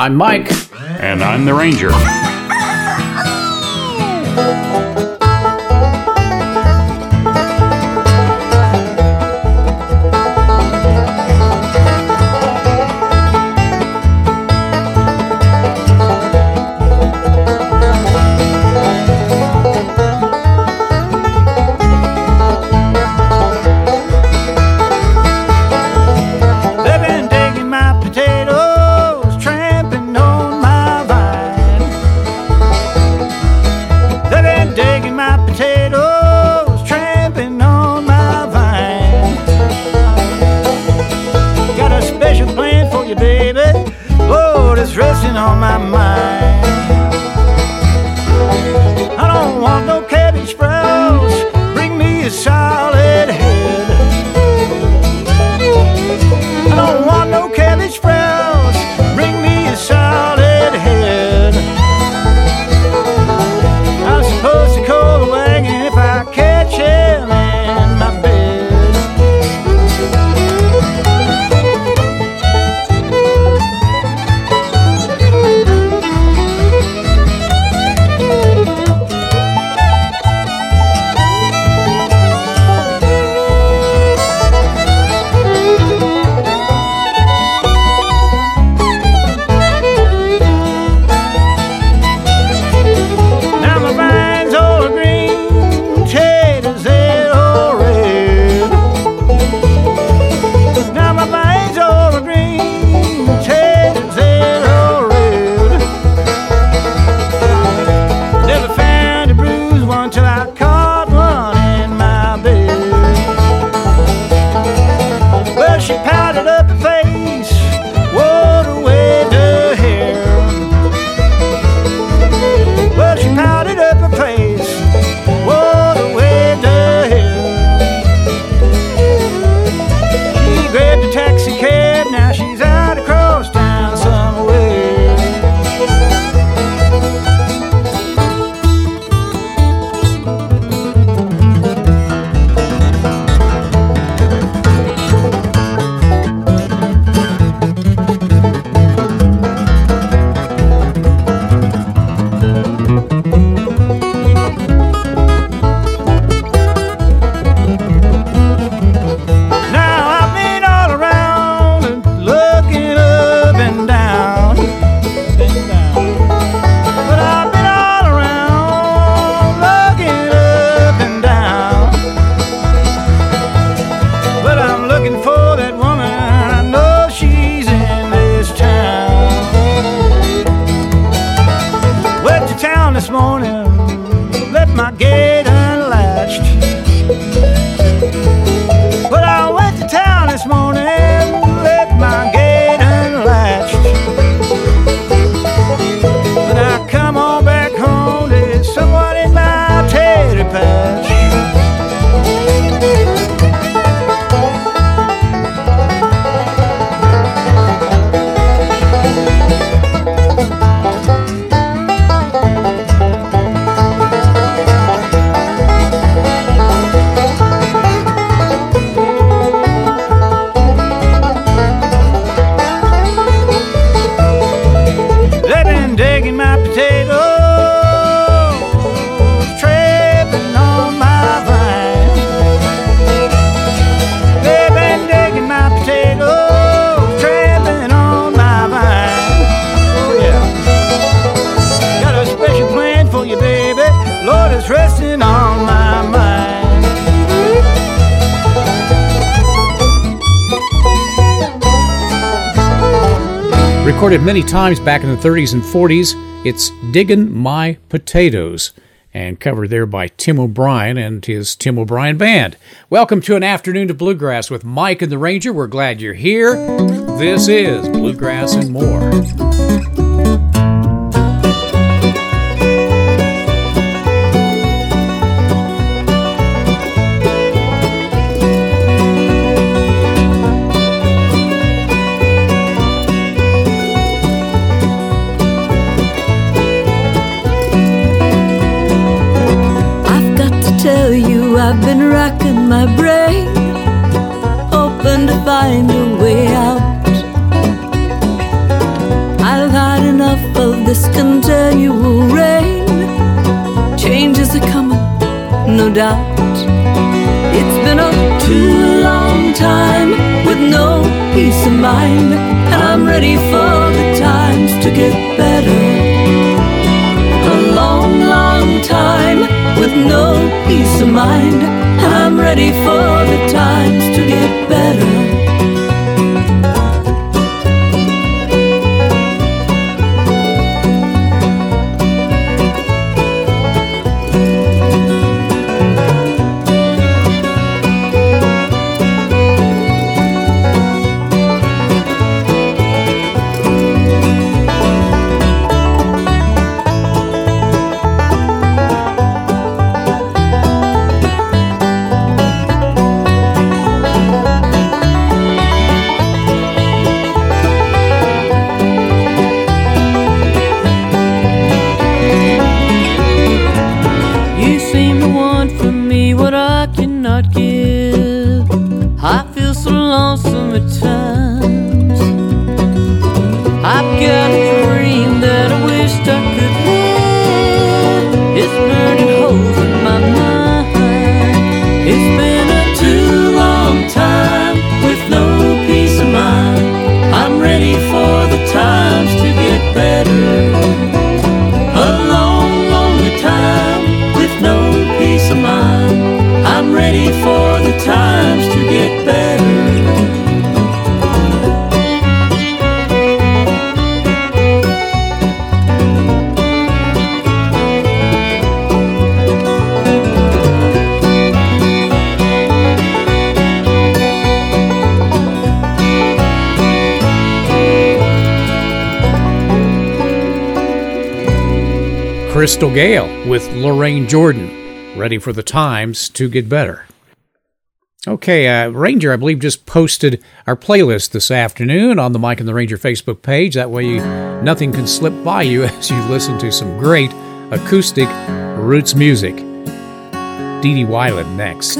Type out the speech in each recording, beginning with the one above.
I'm Mike. And I'm the Ranger. Recorded many times back in the 30s and 40s. It's Diggin' My Potatoes, and covered there by Tim O'Brien and his Tim O'Brien Band. Welcome to an afternoon of Bluegrass with Mike and the Ranger. We're glad you're here. This is Bluegrass and More. my brain, open to find a way out. I've had enough of this continual rain. Changes are coming, no doubt. It's been a too long time with no peace of mind, and I'm ready for the times to get better. A long, long time with no peace of mind. I'm ready for the times to get better. lonesome return. Crystal Gayle with Lorraine Jordan, ready for the times to get better. Okay, uh, Ranger, I believe, just posted our playlist this afternoon on the Mike and the Ranger Facebook page. That way, you, nothing can slip by you as you listen to some great acoustic roots music. Dee Dee Weiland next.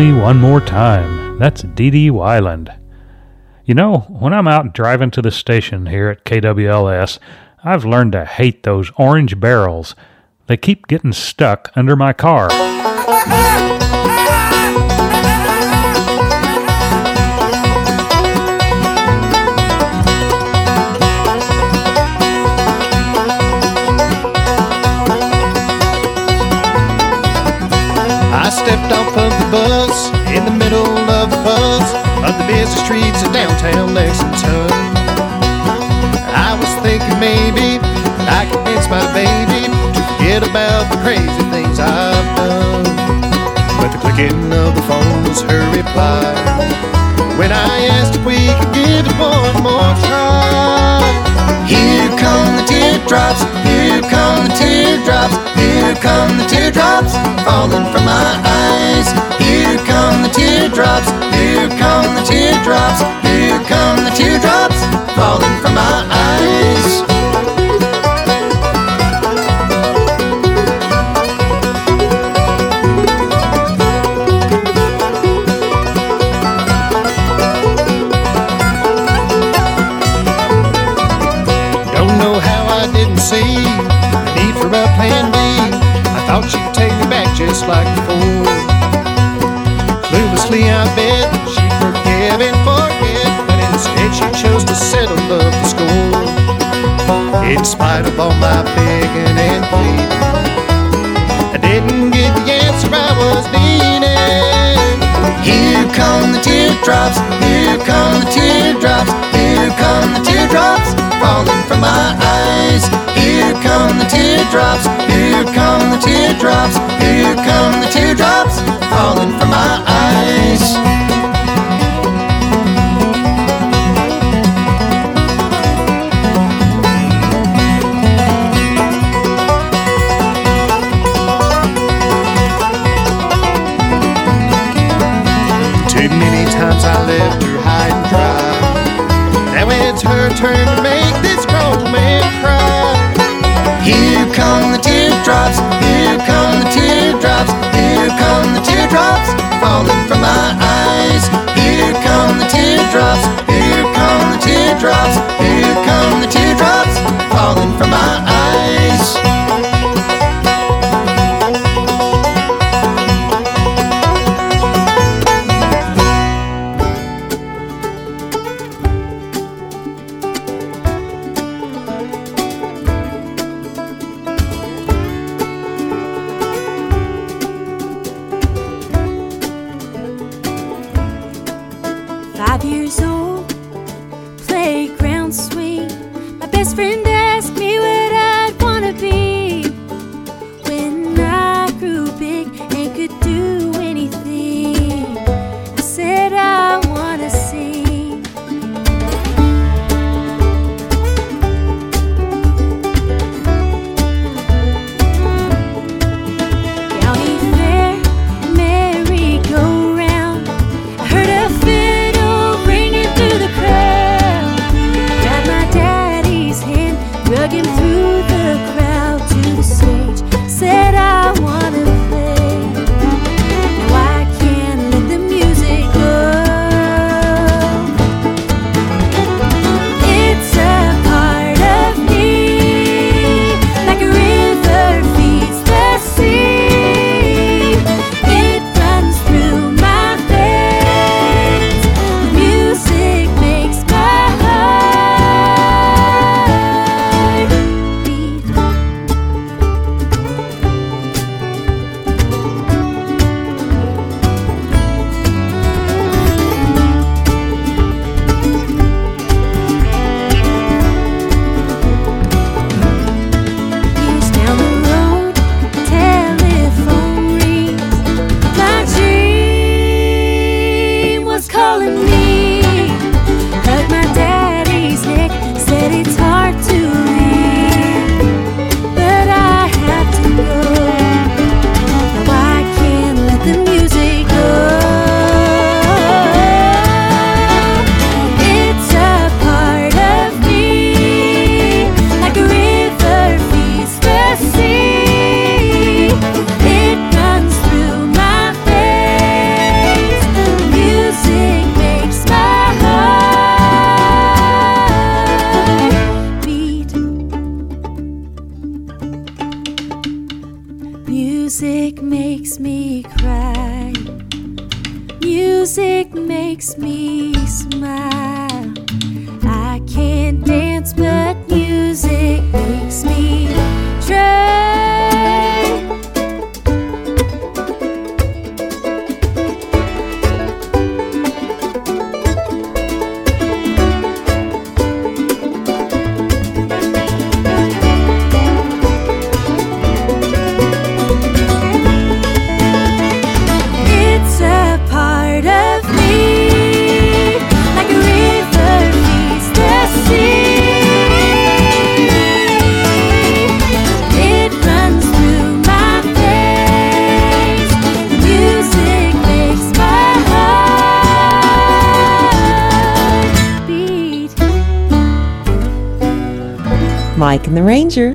Me One More Time. That's Dee Dee Wyland. You know, when I'm out driving to the station here at KWLS, I've learned to hate those orange barrels. They keep getting stuck under my car. Reply when I asked if we could give it one more try. Here come the teardrops, here come the teardrops, here come the teardrops falling from my eyes. Here come the teardrops, here come the teardrops, the a plan B. I thought she'd take me back just like before. Cluelessly, I bet she'd forgive and forget, but instead she chose to settle up the score. In spite of all my begging and pleading, I didn't get the answer I was needing. Here come the teardrops, here come the teardrops, here come the teardrops falling from my eyes. Here come the teardrops, here come the teardrops, here come the teardrops falling from my Drug him through the crowd to the stage. Said I wanna Mike and the Ranger.